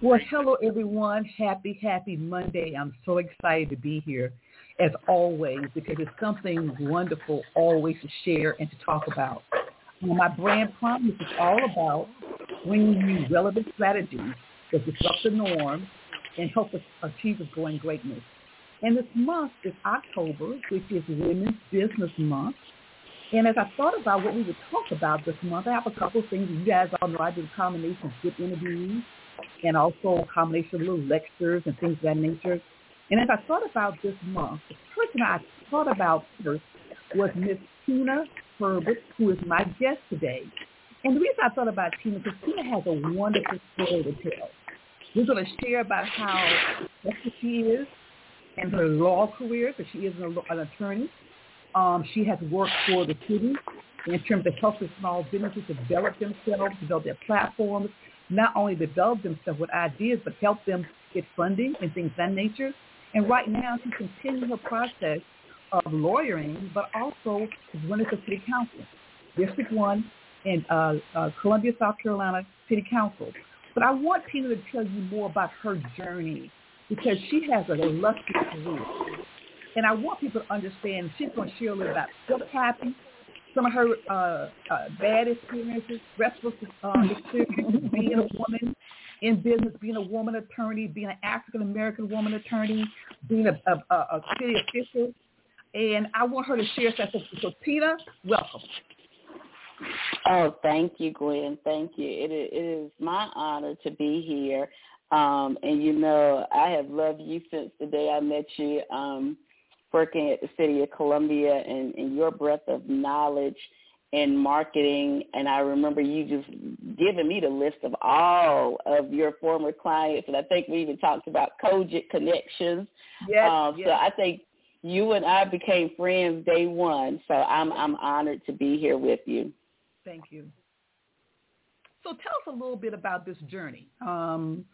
Well, hello everyone. Happy, happy Monday. I'm so excited to be here as always because it's something wonderful always to share and to talk about. Well, my brand promise is all about bringing you relevant strategies that disrupt the norm and help us achieve a growing greatness. And this month is October, which is Women's Business Month. And as I thought about what we would talk about this month, I have a couple of things. You guys all know I do a combination of good interviews and also combination of little lectures and things of that nature. And as I thought about this month, the person I thought about first was Miss Tina Herbert, who is my guest today. And the reason I thought about Tina, because Tina has a wonderful story to tell. We're going to share about how she is and her law career, because she is an, an attorney. Um, she has worked for the city in terms of helping small businesses develop themselves, develop their platforms, not only develop themselves with ideas, but help them get funding and things of that nature. And right now, she's continuing her process of lawyering, but also is running for city council, District 1 in uh, uh, Columbia, South Carolina City Council. But I want Tina to tell you more about her journey because she has an illustrious career. And I want people to understand she's going to share a little about happened, some of her uh, uh, bad experiences, stressful uh, experiences being a woman in business, being a woman attorney, being an African American woman attorney, being a, a, a city official. And I want her to share something. So Tina, welcome. Oh, thank you, Gwen. Thank you. It is, it is my honor to be here. Um, and you know, I have loved you since the day I met you. Um, working at the city of Columbia and, and your breadth of knowledge in marketing and I remember you just giving me the list of all of your former clients and I think we even talked about COGIC connections. Yes, um, yes. So I think you and I became friends day one. So I'm I'm honored to be here with you. Thank you. So tell us a little bit about this journey. Um,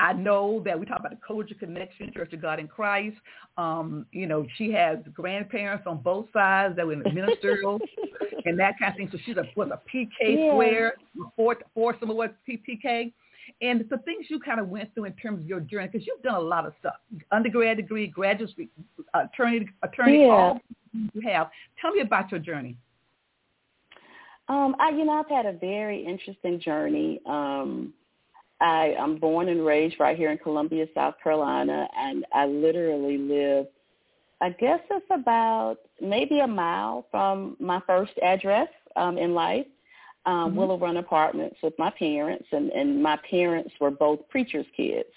I know that we talk about the COGIC Connection, Church of God in Christ. Um, you know, she has grandparents on both sides that were in the ministerial and that kind of thing. So she's a was a PK yeah. square, four four some of what PK. And the things you kind of went through in terms of your journey, because you've done a lot of stuff, undergrad degree, graduate degree, attorney, attorney, yeah. all you have. Tell me about your journey. Um, I, you know, I've had a very interesting journey. Um, I, I'm born and raised right here in Columbia, South Carolina, and I literally live, I guess it's about maybe a mile from my first address um, in life, um, mm-hmm. Willow Run Apartments with my parents, and, and my parents were both preachers' kids.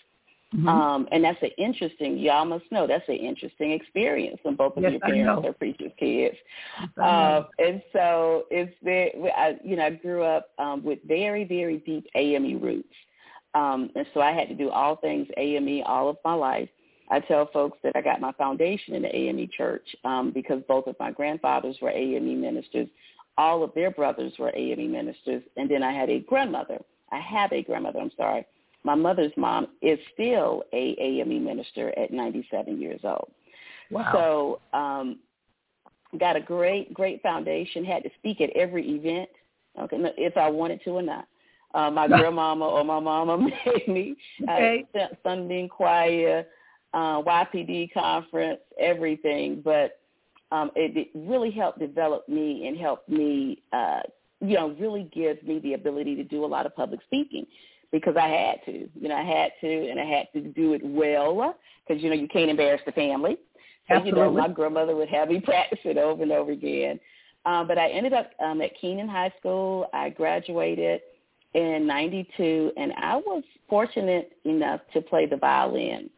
Mm-hmm. Um, and that's an interesting, y'all must know, that's an interesting experience when both of yes, your parents are preacher's kids. Um, and so it's very, I, you know, I grew up um, with very, very deep AME roots. Um, and so I had to do all things AME all of my life. I tell folks that I got my foundation in the AME church um, because both of my grandfathers were AME ministers. All of their brothers were AME ministers. And then I had a grandmother. I have a grandmother, I'm sorry. My mother's mom is still a AME minister at 97 years old. Wow. So um, got a great, great foundation. Had to speak at every event, okay, if I wanted to or not uh, my grandmama or my mama made me. Okay. Uh, Sunday choir, uh, YPD conference, everything. But um, it, it really helped develop me and helped me, uh, you know, really give me the ability to do a lot of public speaking because I had to. You know, I had to, and I had to do it well because you know you can't embarrass the family. So Absolutely. you know, my grandmother would have me practice it over and over again. Um, but I ended up um, at Keenan High School. I graduated in 92, and I was fortunate enough to play the violin.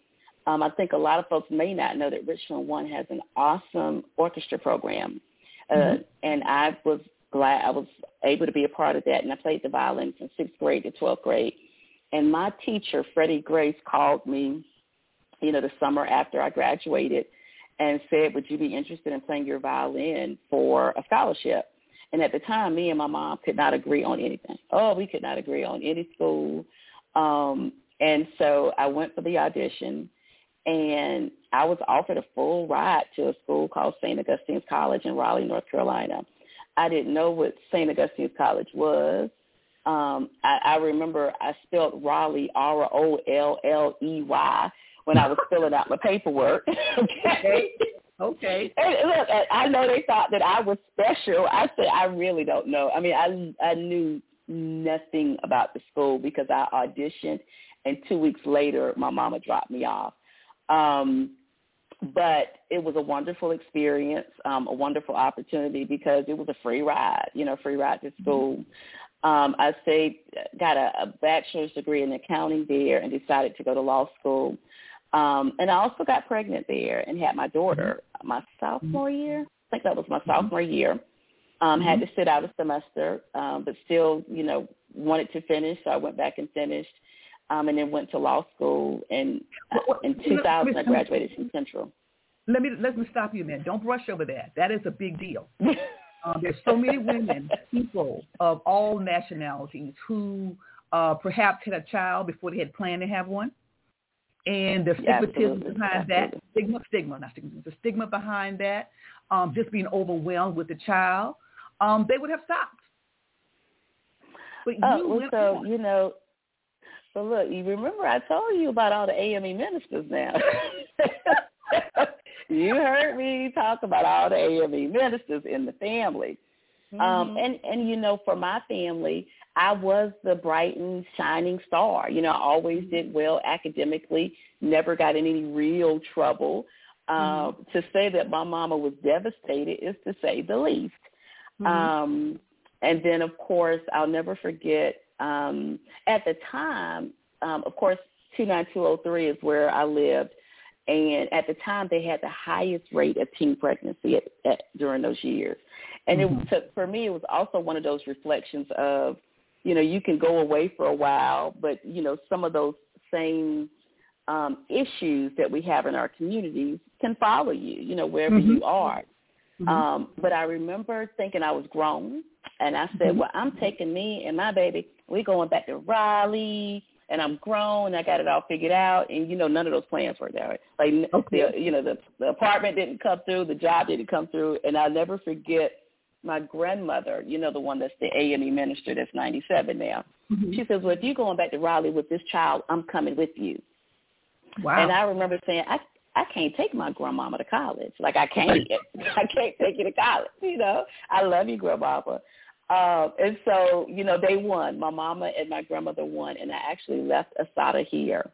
Um, I think a lot of folks may not know that Richland One has an awesome orchestra program, uh, mm-hmm. and I was glad I was able to be a part of that. And I played the violin from sixth grade to twelfth grade, And my teacher, Freddie Grace, called me, you know, the summer after I graduated and said, would you be interested in playing your violin for a scholarship? And at the time, me and my mom could not agree on anything. Oh, we could not agree on any school. Um, and so I went for the audition, and I was offered a full ride to a school called St. Augustine's College in Raleigh, North Carolina. I didn't know what St. Augustine's College was. Um, I, I remember I spelled Raleigh R O L L E Y when I was filling out my paperwork. okay. Okay. And look, I know they thought that I was special. I said I really don't know. I mean, I I knew nothing about the school because I auditioned, and two weeks later, my mama dropped me off. Um, but it was a wonderful experience, um, a wonderful opportunity because it was a free ride, you know, free ride to school. Um, I stayed, got a, a bachelor's degree in accounting there and decided to go to law school. Um, and I also got pregnant there and had my daughter mm-hmm. my sophomore year. I think that was my mm-hmm. sophomore year. Um, mm-hmm. Had to sit out a semester, um, but still, you know, wanted to finish, so I went back and finished, um, and then went to law school. And uh, in 2000, I graduated from Central. Let me let me stop you, man. Don't brush over that. That is a big deal. um, there's so many women, people of all nationalities who uh, perhaps had a child before they had planned to have one and the stigmatism behind that, stigma, stigma, not stigma, the stigma behind that, um, just being overwhelmed with the child, um, they would have stopped. But oh, you well, so on. you know, so look, you remember I told you about all the AME ministers now. you heard me talk about all the AME ministers in the family. Um, mm-hmm. Um, and and you know, for my family, I was the bright and shining star. You know, I always mm-hmm. did well academically, never got in any real trouble. Uh, mm-hmm. To say that my mama was devastated is to say the least. Mm-hmm. Um, and then, of course, I'll never forget. Um, at the time, um, of course, 29203 is where I lived, and at the time they had the highest rate of teen pregnancy at, at, during those years. And mm-hmm. it took, for me, it was also one of those reflections of you know, you can go away for a while, but, you know, some of those same um, issues that we have in our communities can follow you, you know, wherever mm-hmm. you are. Mm-hmm. Um, but I remember thinking I was grown, and I said, mm-hmm. well, I'm taking me and my baby, we're going back to Raleigh, and I'm grown, I got it all figured out, and, you know, none of those plans worked out. Like, okay. the, you know, the, the apartment didn't come through, the job didn't come through, and I'll never forget – my grandmother, you know, the one that's the AME minister that's 97 now, mm-hmm. she says, well, if you're going back to Raleigh with this child, I'm coming with you. Wow. And I remember saying, I I can't take my grandmama to college. Like I can't, I can't take you to college. You know, I love you, grandmama. Uh, and so, you know, they won. My mama and my grandmother won, and I actually left Asada here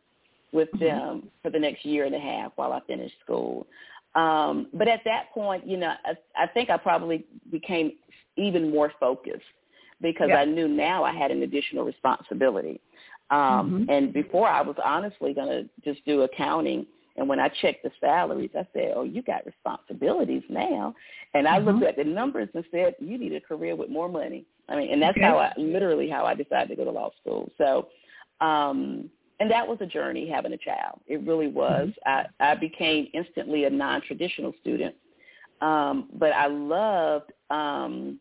with mm-hmm. them for the next year and a half while I finished school. Um, but at that point, you know, I, I think I probably became even more focused because yeah. I knew now I had an additional responsibility. Um, mm-hmm. And before I was honestly going to just do accounting. And when I checked the salaries, I said, oh, you got responsibilities now. And I mm-hmm. looked at the numbers and said, you need a career with more money. I mean, and that's okay. how I, literally how I decided to go to law school. So, um, and that was a journey having a child. It really was. Mm-hmm. I, I became instantly a non-traditional student, um, but I loved um,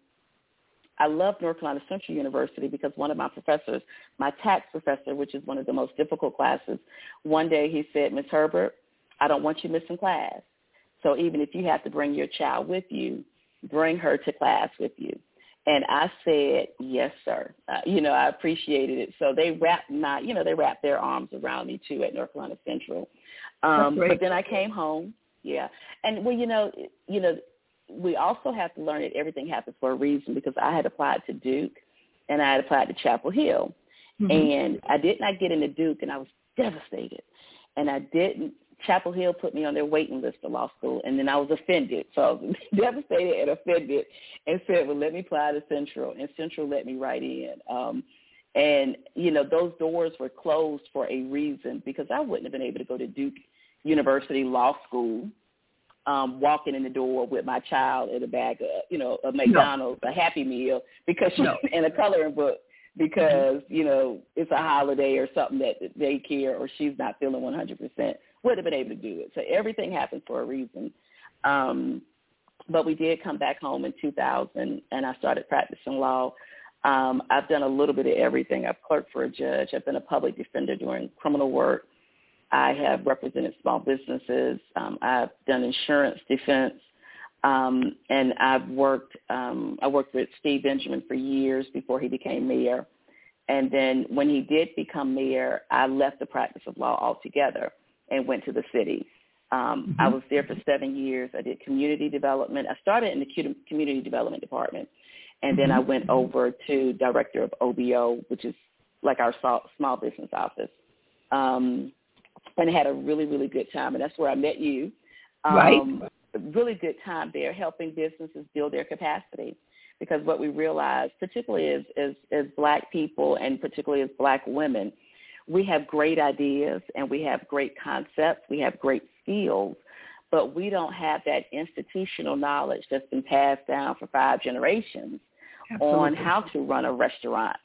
I loved North Carolina Central University because one of my professors, my tax professor, which is one of the most difficult classes, one day he said, Miss Herbert, I don't want you missing class. So even if you have to bring your child with you, bring her to class with you. And I said, yes, sir. Uh, you know, I appreciated it. So they wrapped my, you know, they wrapped their arms around me too at North Carolina Central. Um, but then I came home. Yeah. And well, you know, you know, we also have to learn that everything happens for a reason because I had applied to Duke and I had applied to Chapel Hill. Mm-hmm. And I did not get into Duke and I was devastated. And I didn't Chapel Hill put me on their waiting list for law school, and then I was offended. So I was devastated and offended, and said, "Well, let me apply to Central," and Central let me right in. Um, and you know, those doors were closed for a reason because I wouldn't have been able to go to Duke University Law School, um, walking in the door with my child in a bag of, you know, a McDonald's, no. a Happy Meal, because she, no. and a coloring book because you know it's a holiday or something that they care or she's not feeling 100% would have been able to do it. So everything happens for a reason. Um, but we did come back home in 2000, and I started practicing law. Um, I've done a little bit of everything. I've clerked for a judge. I've been a public defender doing criminal work. I have represented small businesses. Um, I've done insurance defense. Um, and I've worked, um, I worked with Steve Benjamin for years before he became mayor. And then when he did become mayor, I left the practice of law altogether and went to the city. Um, mm-hmm. I was there for seven years. I did community development. I started in the community development department, and then mm-hmm. I went over to director of OBO, which is like our small business office, um, and had a really really good time. And that's where I met you. Um, right. Really good time there, helping businesses build their capacity. Because what we realized, particularly as, as as black people and particularly as black women, we have great ideas and we have great concepts. We have great skills, but we don't have that institutional knowledge that's been passed down for five generations Absolutely. on how to run a restaurant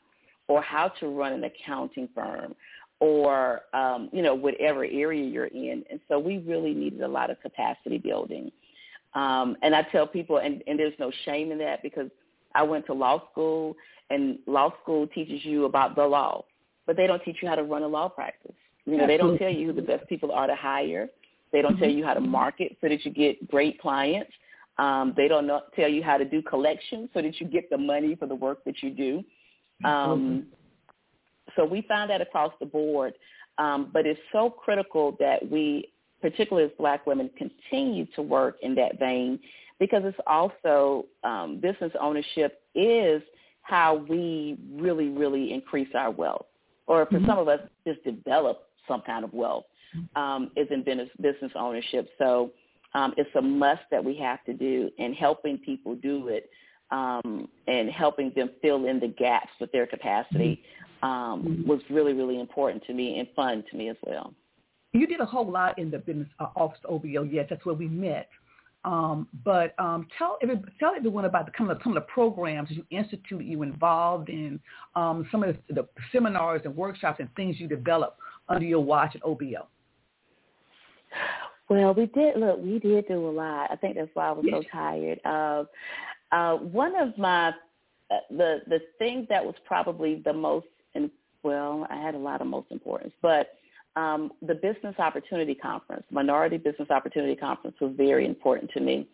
or how to run an accounting firm or um, you know whatever area you're in. And so we really needed a lot of capacity building. Um, and I tell people, and, and there's no shame in that because I went to law school, and law school teaches you about the law, but they don't teach you how to run a law practice. You know, they don't tell you who the best people are to hire. They don't mm-hmm. tell you how to market so that you get great clients. Um, they don't know, tell you how to do collections so that you get the money for the work that you do. Um, so we found that across the board. Um, but it's so critical that we, particularly as black women, continue to work in that vein because it's also um, business ownership is how we really, really increase our wealth. Or for mm-hmm. some of us, just develop some kind of wealth um, is in business, business ownership. So um, it's a must that we have to do, and helping people do it um, and helping them fill in the gaps with their capacity um, mm-hmm. was really, really important to me and fun to me as well. You did a whole lot in the business uh, office OBO. Yes, that's where we met. Um, but um, tell every, tell everyone about the kind of some of the programs you instituted, you involved in, um, some of the, the, seminars and workshops and things you develop under your watch at OBO. Well, we did look. We did do a lot. I think that's why I was so tired. Uh, uh, one of my uh, the the thing that was probably the most and well, I had a lot of most importance, but um, the Business Opportunity Conference, Minority Business Opportunity Conference, was very important to me.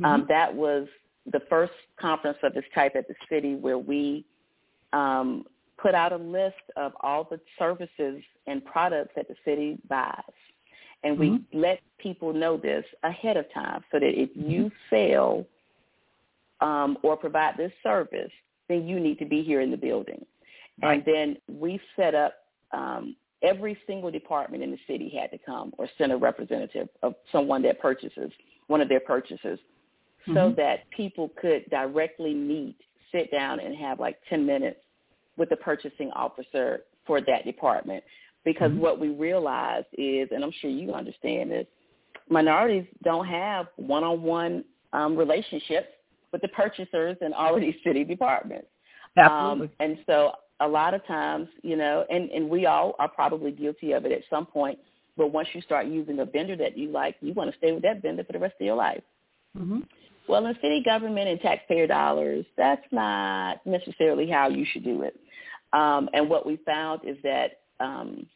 Mm-hmm. Um, that was the first conference of this type at the city where we um, put out a list of all the services and products that the city buys and we mm-hmm. let people know this ahead of time so that if you mm-hmm. sell um, or provide this service, then you need to be here in the building. Right. And then we set up um, every single department in the city had to come or send a representative of someone that purchases, one of their purchases, mm-hmm. so that people could directly meet, sit down and have like 10 minutes with the purchasing officer for that department because mm-hmm. what we realized is, and I'm sure you understand this, minorities don't have one-on-one um, relationships with the purchasers in all of these city departments. Absolutely. Um, and so a lot of times, you know, and, and we all are probably guilty of it at some point, but once you start using a vendor that you like, you want to stay with that vendor for the rest of your life. Mm-hmm. Well, in city government and taxpayer dollars, that's not necessarily how you should do it. Um, and what we found is that um,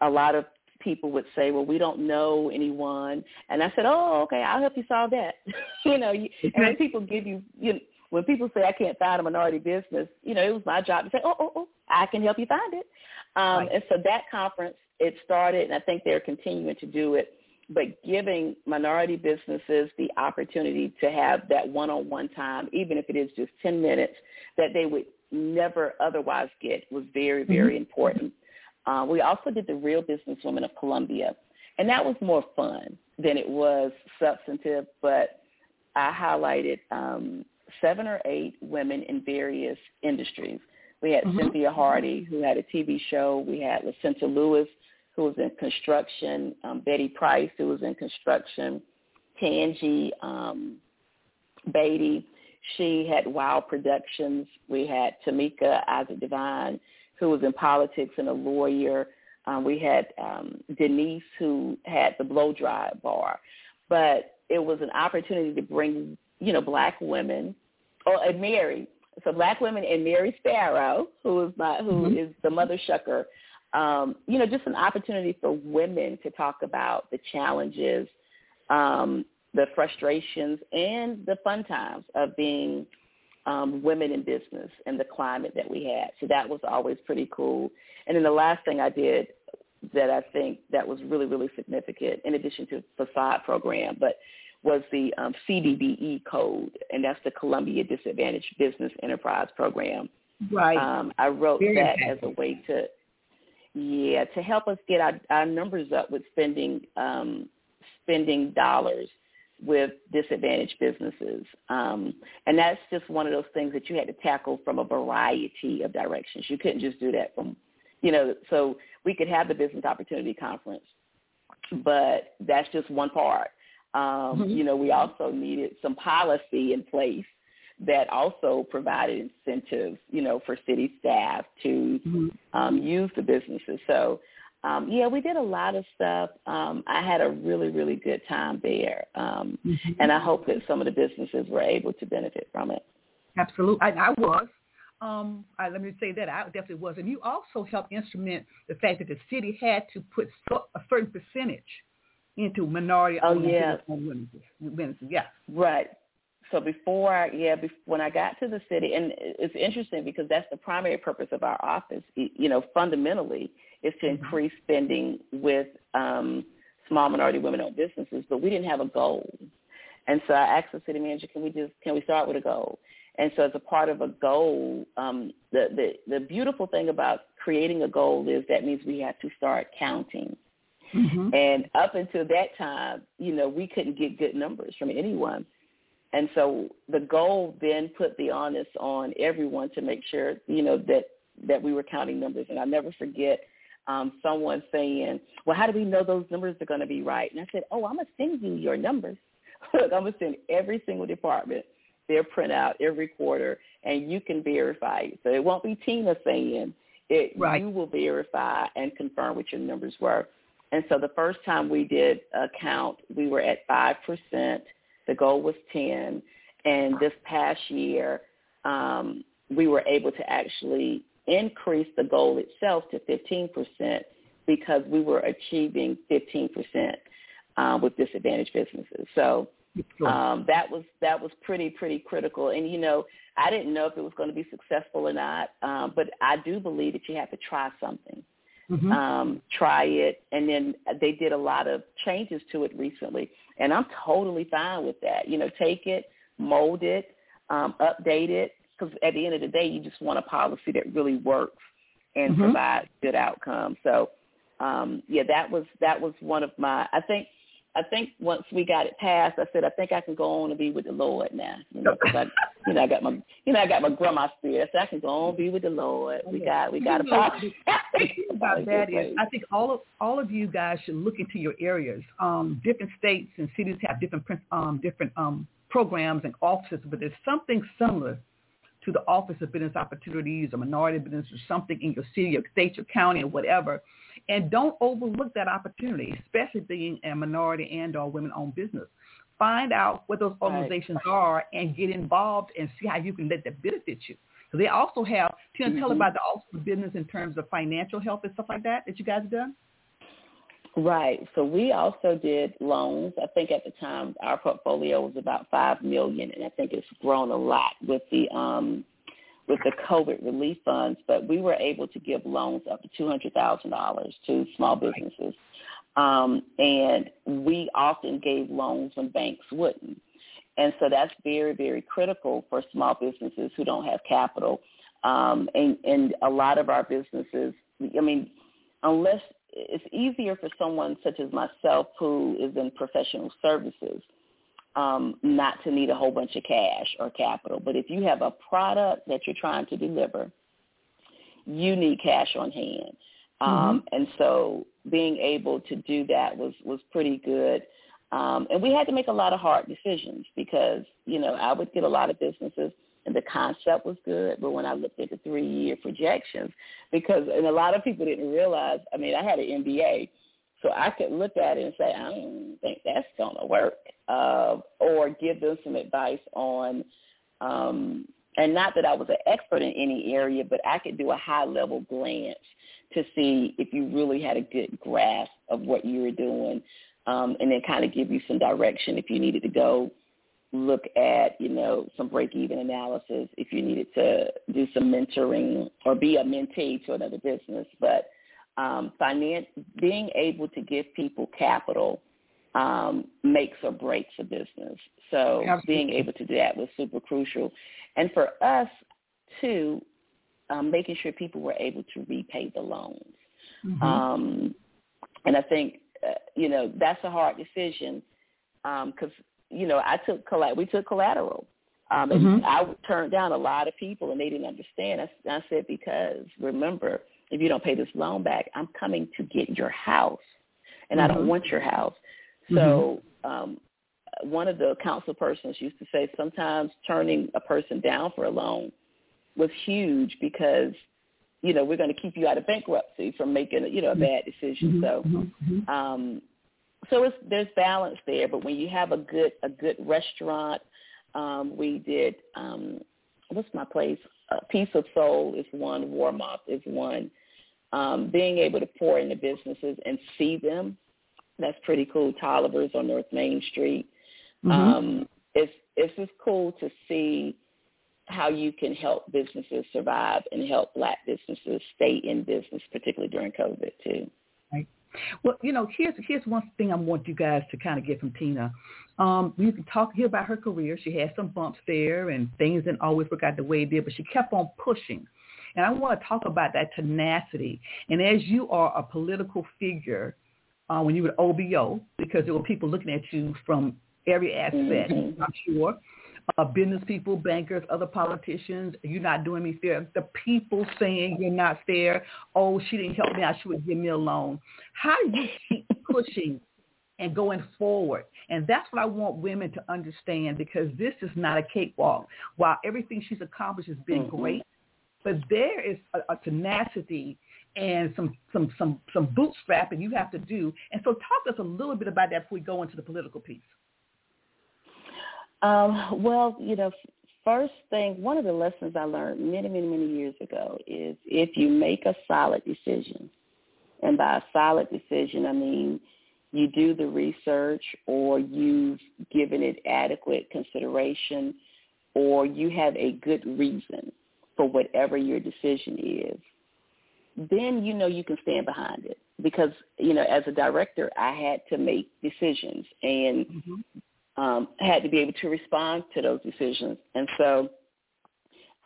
a lot of people would say, well, we don't know anyone. And I said, oh, okay, I'll help you solve that. you know, you, and when people give you, you know, when people say I can't find a minority business, you know, it was my job to say, oh, oh, oh, I can help you find it. Um, right. And so that conference, it started, and I think they're continuing to do it, but giving minority businesses the opportunity to have that one-on-one time, even if it is just 10 minutes, that they would never otherwise get was very, very mm-hmm. important. Uh, we also did the Real Businesswomen of Columbia, and that was more fun than it was substantive, but I highlighted um, seven or eight women in various industries. We had mm-hmm. Cynthia Hardy, who had a TV show. We had Lucinda Lewis, who was in construction. Um, Betty Price, who was in construction. Tangi um, Beatty, she had Wow Productions. We had Tameika Isaac Devine, who was in politics and a lawyer. Um, we had um, Denise, who had the blow dry bar. But it was an opportunity to bring, you know, black women, or and Mary, so black women and Mary Sparrow, who is my who mm-hmm. is the mother shucker. Um, you know, just an opportunity for women to talk about the challenges, um, the frustrations, and the fun times of being um, women in business and the climate that we had. So that was always pretty cool. And then the last thing I did that I think that was really, really significant, in addition to facade program, but was the um, CDBE code, and that's the Columbia Disadvantaged Business Enterprise Program. Right. Um, I wrote Very that as a way to, yeah, to help us get our, our numbers up with spending um, spending dollars with disadvantaged businesses. Um, and that's just one of those things that you had to tackle from a variety of directions. You couldn't just do that from, you know, so we could have the Business Opportunity Conference, but that's just one part. Um, mm-hmm. You know, we also needed some policy in place that also provided incentives, you know, for city staff to mm-hmm. um, use the businesses. So, um, yeah, we did a lot of stuff. Um, I had a really, really good time there, um, mm-hmm. and I hope that some of the businesses were able to benefit from it. Absolutely, I, I was. Um, I, let me say that I definitely was, and you also helped instrument the fact that the city had to put so, a certain percentage into minority oh, yeah. businesses. Yeah. Right. So before, yeah, before, when I got to the city, and it's interesting because that's the primary purpose of our office. You know, fundamentally, is to mm-hmm. increase spending with um, small minority women-owned businesses, but we didn't have a goal. And so I asked the city manager, can we just can we start with a goal? And so as a part of a goal, um, the, the the beautiful thing about creating a goal is that means we have to start counting. Mm-hmm. And up until that time, you know, we couldn't get good numbers from anyone. And so the goal then put the onus on everyone to make sure, you know, that that we were counting numbers. And I never forget um, someone saying, well, how do we know those numbers are going to be right? And I said, oh, I'm going to send you your numbers. Look, I'm going to send every single department their printout every quarter, and you can verify it. So it won't be Tina saying it. Right. You will verify and confirm what your numbers were. And so the first time we did a count, we were at 5%. The goal was 10. And this past year, um, we were able to actually increase the goal itself to 15% because we were achieving 15% uh, with disadvantaged businesses. So um, that was that was pretty pretty critical. And you know, I didn't know if it was going to be successful or not, um, but I do believe that you have to try something mm-hmm. um, try it. And then they did a lot of changes to it recently, and I'm totally fine with that. You know, take it, mold it, um, update it, because at the end of the day, you just want a policy that really works and mm-hmm. provides good outcomes. So, um, yeah, that was that was one of my. I think I think once we got it passed, I said I think I can go on and be with the Lord now. You know, cause I, you know, I got my, you know, I got my grandma spirit, so I can go on and be with the Lord. We got, we got a problem. about that is, I think all of all of you guys should look into your areas. Um, different states and cities have different um, different um, programs and offices, but there's something similar to the Office of Business Opportunities or Minority Business or something in your city or state or county or whatever and don't overlook that opportunity, especially being a minority and or women-owned business. Find out what those organizations right. are and get involved and see how you can let that benefit you. So they also have, can you mm-hmm. tell about the of Business in terms of financial help and stuff like that that you guys have done? Right. So we also did loans. I think at the time our portfolio was about five million, and I think it's grown a lot with the um, with the COVID relief funds, but we were able to give loans up to $200,000 to small businesses. Um, and we often gave loans when banks wouldn't. And so that's very, very critical for small businesses who don't have capital. Um, and, and a lot of our businesses, I mean, unless it's easier for someone such as myself who is in professional services um, not to need a whole bunch of cash or capital. But if you have a product that you're trying to deliver, you need cash on hand. Um, mm-hmm. And so being able to do that was, was pretty good. Um, and we had to make a lot of hard decisions because, you know, I would get a lot of businesses and the concept was good, but when I looked at the three-year projections, because, and a lot of people didn't realize, I mean, I had an MBA, so I could look at it and say, I don't think that's going to work, uh, or give them some advice on, um, and not that I was an expert in any area, but I could do a high-level glance to see if you really had a good grasp of what you were doing, um, and then kind of give you some direction if you needed to go look at, you know, some break-even analysis, if you needed to do some mentoring or be a mentee to another business. But um, finance, being able to give people capital um, makes or breaks a business. So Absolutely. being able to do that was super crucial. And for us, too, um, making sure people were able to repay the loans. Mm-hmm. Um, and I think, uh, you know, that's a hard decision because, um, you know, I took collateral. We took collateral. Um, and mm-hmm. I turned down a lot of people, and they didn't understand. I, I said, because remember, if you don't pay this loan back, I'm coming to get your house, and mm-hmm. I don't mm-hmm. want your house. So mm-hmm. um, one of the council persons used to say sometimes turning a person down for a loan was huge because you know we're going to keep you out of bankruptcy from making you know a mm-hmm. bad decision. Mm-hmm. So mm-hmm. um, so it's, there's balance there. But when you have a good a good restaurant, um, we did um, what's my place? Uh, Piece of Soul is one. Warmoth is one. Um, being able to pour into businesses and see them, that's pretty cool. Tolliver's on North Main Street. Mm-hmm. Um, it's it's just cool to see how you can help businesses survive and help black businesses stay in business, particularly during COVID too. Right. Well, you know, here's here's one thing I want you guys to kind of get from Tina. Um, you can talk here about her career. She had some bumps there, and things didn't always work out the way it did, but she kept on pushing. And I want to talk about that tenacity. And as you are a political figure, uh, when you were OBO, because there were people looking at you from every aspect, mm-hmm. I'm sure. Uh, business people, bankers, other politicians, you're not doing me fair. The people saying you're not fair. Oh, she didn't help me. I should give me a loan. How do you keep pushing and going forward. And that's what I want women to understand because this is not a cakewalk. While everything she's accomplished has been mm-hmm. great, but there is a, a tenacity and some some some some bootstrapping you have to do. And so, talk to us a little bit about that before we go into the political piece. Um, well, you know, first thing, one of the lessons I learned many, many, many years ago is if you make a solid decision, and by a solid decision, I mean you do the research or you've given it adequate consideration or you have a good reason for whatever your decision is, then you know you can stand behind it. Because, you know, as a director, I had to make decisions and mm-hmm. um, had to be able to respond to those decisions. And so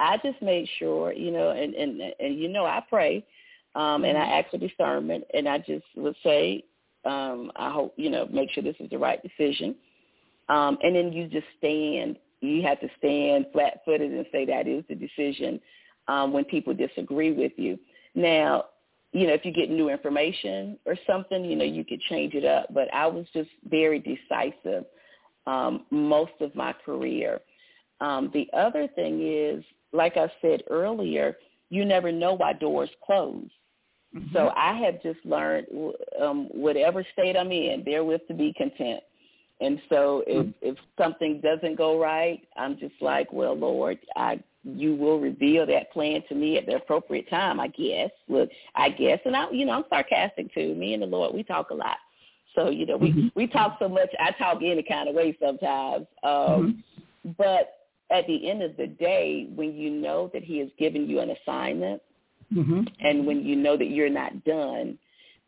I just made sure, you know, and, and, and you know, I pray um, and I mm-hmm. ask for discernment and I just would say, um, I hope, you know, make sure this is the right decision. Um, and then you just stand you have to stand flat-footed and say that is the decision um, when people disagree with you. Now, you know, if you get new information or something, you know, you could change it up. But I was just very decisive um, most of my career. Um, the other thing is, like I said earlier, you never know why doors close. Mm-hmm. So I have just learned, um, whatever state I'm in, therewith to be content. And so if mm-hmm. if something doesn't go right, I'm just like, well, Lord, I you will reveal that plan to me at the appropriate time, I guess. Look, I guess, and I, you know, I'm sarcastic too. Me and the Lord, we talk a lot. So you know, we mm-hmm. we talk so much. I talk any kind of way sometimes. Um, mm-hmm. But at the end of the day, when you know that He has given you an assignment, mm-hmm. and when you know that you're not done,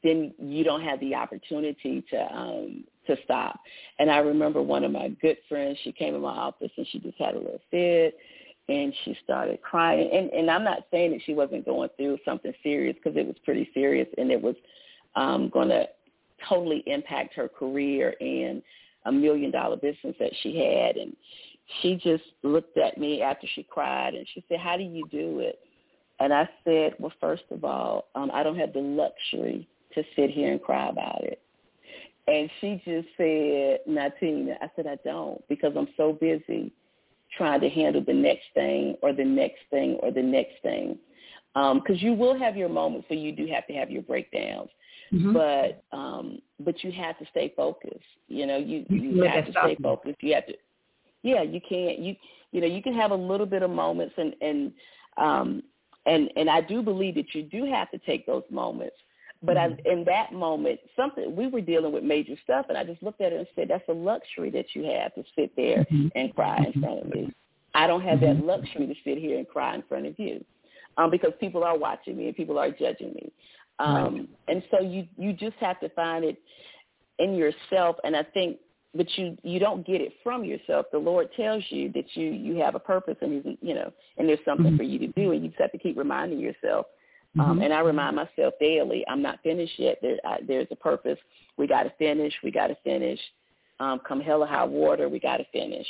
then you don't have the opportunity to um, to stop. And I remember one of my good friends, she came in my office and she just had a little fit and she started crying. And, and I'm not saying that she wasn't going through something serious because it was pretty serious and it was um, going to totally impact her career and a million dollar business that she had. And she just looked at me after she cried and she said, how do you do it? And I said, well, first of all, um, I don't have the luxury to sit here and cry about it. And she just said, Natina, I said, I don't because I'm so busy trying to handle the next thing or the next thing or the next thing. Because um, you will have your moments where you do have to have your breakdowns. Mm-hmm. But um but you have to stay focused. You know, you you, have to stay focused. You have to yeah, you can't you you know, you can have a little bit of moments and and um and and I do believe that you do have to take those moments. But mm-hmm. I, in that moment, something we were dealing with major stuff, and I just looked at it and said, "That's a luxury that you have to sit there mm-hmm. and cry in front of me. I don't have that mm-hmm. luxury to sit here and cry in front of you, um, because people are watching me and people are judging me. Um, right. And so you you just have to find it in yourself. And I think, but you you don't get it from yourself. The Lord tells you that you you have a purpose and He's you know and there's something mm-hmm. for you to do, and you just have to keep reminding yourself. Um, mm-hmm. and I remind myself daily, I'm not finished yet. There, I, there's a purpose. We got to finish. We got to finish. Um, come hell or high water, we got to finish.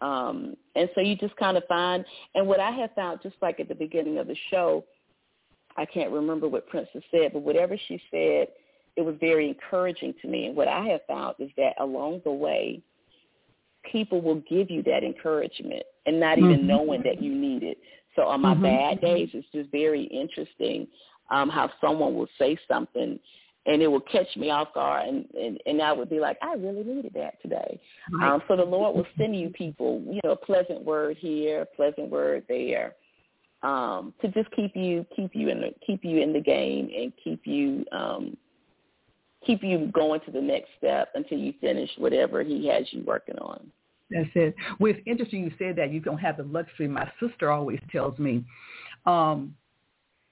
Um, and so you just kind of find, and what I have found, just like at the beginning of the show, I can't remember what Princess said, but whatever she said, it was very encouraging to me. And what I have found is that along the way, people will give you that encouragement and not even mm-hmm. knowing that you need it. So on my mm-hmm. bad days, it's just very interesting um, how someone will say something and it will catch me off guard and, and, and I would be like, I really needed that today. Right. Um, so the Lord will send you people, you know, a pleasant word here, a pleasant word there um, to just keep you keep you in the keep you in the game and keep you um, keep you going to the next step until you finish whatever he has you working on. That's it. Well, it's interesting you said that you don't have the luxury. My sister always tells me, um,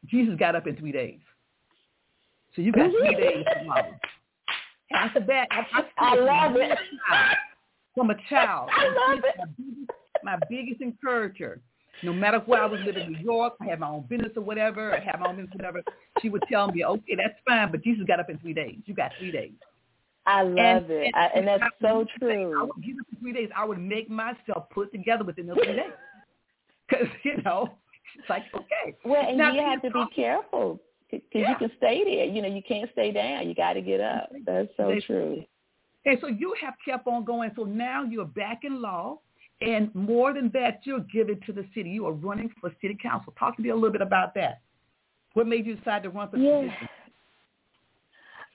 Jesus got up in three days. So you got three days tomorrow. After that, I, I love it. From a child. I love it. My biggest, my biggest encourager no matter where I was living in New York, I had my own business or whatever, I had my own business, whatever, she would tell me, okay, that's fine, but Jesus got up in three days. You got three days. I love and, it. And, I, and that's so true. I would give it three days. I would make myself put together within those three days. Because, you know, it's like, okay. Well, and now, you have to be careful because yeah. you can stay there. You know, you can't stay down. You got to get up. That's so they, true. And so you have kept on going. So now you're back in law. And more than that, you're giving to the city. You are running for city council. Talk to me a little bit about that. What made you decide to run for yeah. position?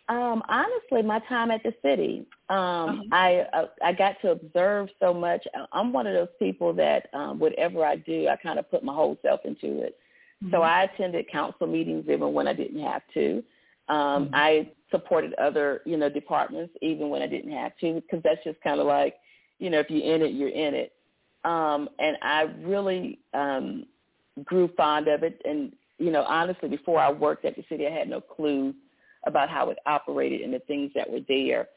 Um, honestly, my time at the city, um, uh-huh. I uh, I got to observe so much. I'm one of those people that um, whatever I do, I kind of put my whole self into it. Mm-hmm. So I attended council meetings even when I didn't have to. Um, mm-hmm. I supported other you know departments even when I didn't have to because that's just kind of like you know if you're in it, you're in it um, and I really um, grew fond of it. And you know, honestly, before I worked at the city, I had no clue about how it operated and the things that were there.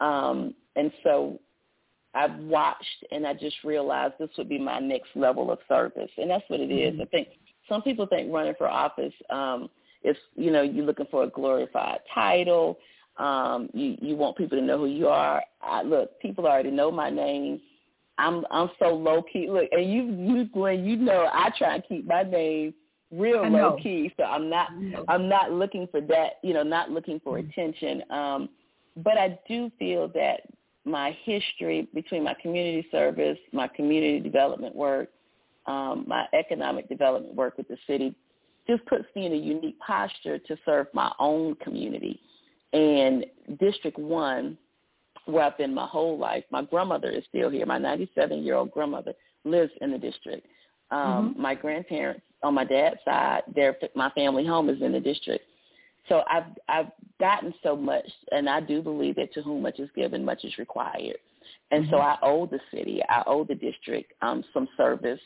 Um, and so I've watched and I just realized this would be my next level of service. And that's what it is. Mm-hmm. I think some people think running for office um, is, you know, you're looking for a glorified title. Um, you, you want people to know who you are. I, look, people already know my name. I'm I'm so low key. Look, and you you Gwen, you know I try and keep my name real low key. So I'm not I'm not looking for that, you know, not looking for mm-hmm. attention. Um, but I do feel that my history between my community service, my community development work, um, my economic development work with the city just puts me in a unique posture to serve my own community. And District 1 where I've been my whole life. My grandmother is still here. My 97-year-old grandmother lives in the district. Um, mm-hmm. My grandparents on my dad's side, their my family home is in the district. So I've I've gotten so much, and I do believe that to whom much is given, much is required. And mm-hmm. so I owe the city, I owe the district um, some service.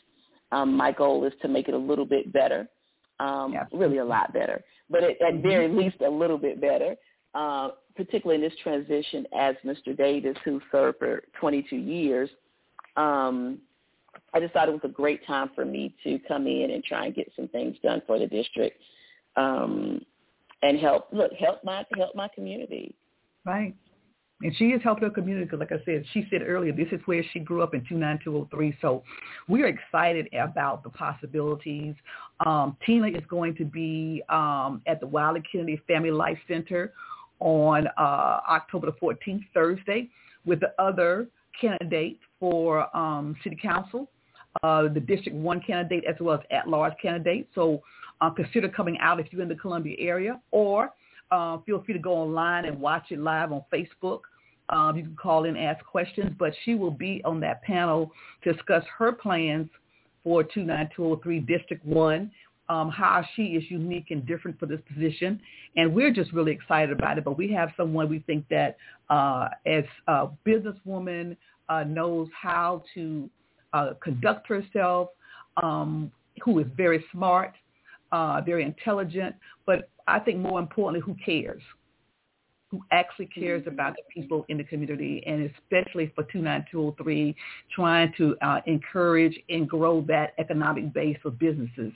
Um, my goal is to make it a little bit better, um, really a lot better, but at, at mm-hmm. very least a little bit better. Uh, particularly in this transition as Mr. Davis, who served for 22 years, um, I just thought it was a great time for me to come in and try and get some things done for the district um, and help look help my help my community. Right. And she has helped her community because, like I said, she said earlier, this is where she grew up in 29203. So we're excited about the possibilities. Um, Tina is going to be um, at the Wiley Kennedy Family Life Center on uh, October the 14th, Thursday, with the other candidate for um, City Council, uh, the District 1 candidate, as well as at-large candidate. So uh, consider coming out if you're in the Columbia area, or uh, feel free to go online and watch it live on Facebook. Um, you can call in ask questions, but she will be on that panel to discuss her plans for 29203 District 1, um, how she is unique and different for this position. And we're just really excited about it. But we have someone we think that uh, as a businesswoman uh, knows how to uh, conduct herself, um, who is very smart, uh, very intelligent, but I think more importantly, who cares who actually cares mm-hmm. about the people in the community and especially for 29203 trying to uh, encourage and grow that economic base of businesses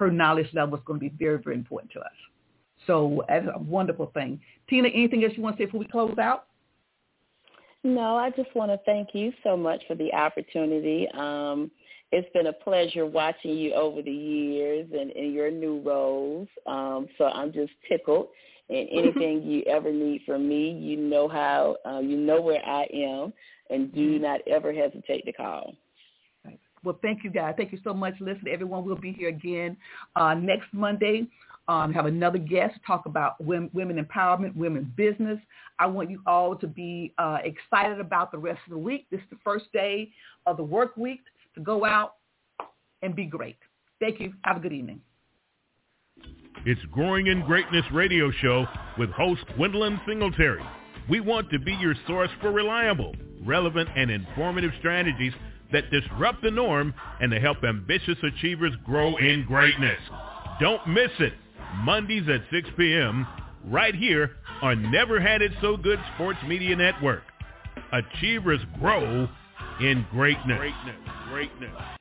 her knowledge level is going to be very, very important to us. So that's a wonderful thing. Tina, anything else you want to say before we close out? No, I just want to thank you so much for the opportunity. Um, it's been a pleasure watching you over the years and in your new roles. Um, so I'm just tickled. And anything you ever need from me, you know how, uh, you know where I am, and do mm-hmm. not ever hesitate to call. Well, thank you, guys. Thank you so much. Listen, everyone, we'll be here again uh, next Monday. Um, have another guest talk about women, women empowerment, women business. I want you all to be uh, excited about the rest of the week. This is the first day of the work week to go out and be great. Thank you. Have a good evening. It's Growing in Greatness radio show with host Gwendolyn Singletary. We want to be your source for reliable, relevant, and informative strategies that disrupt the norm and to help ambitious achievers grow in greatness. Don't miss it. Mondays at 6 p.m. right here on Never Had It So Good Sports Media Network. Achievers grow in greatness. Greatness. Greatness.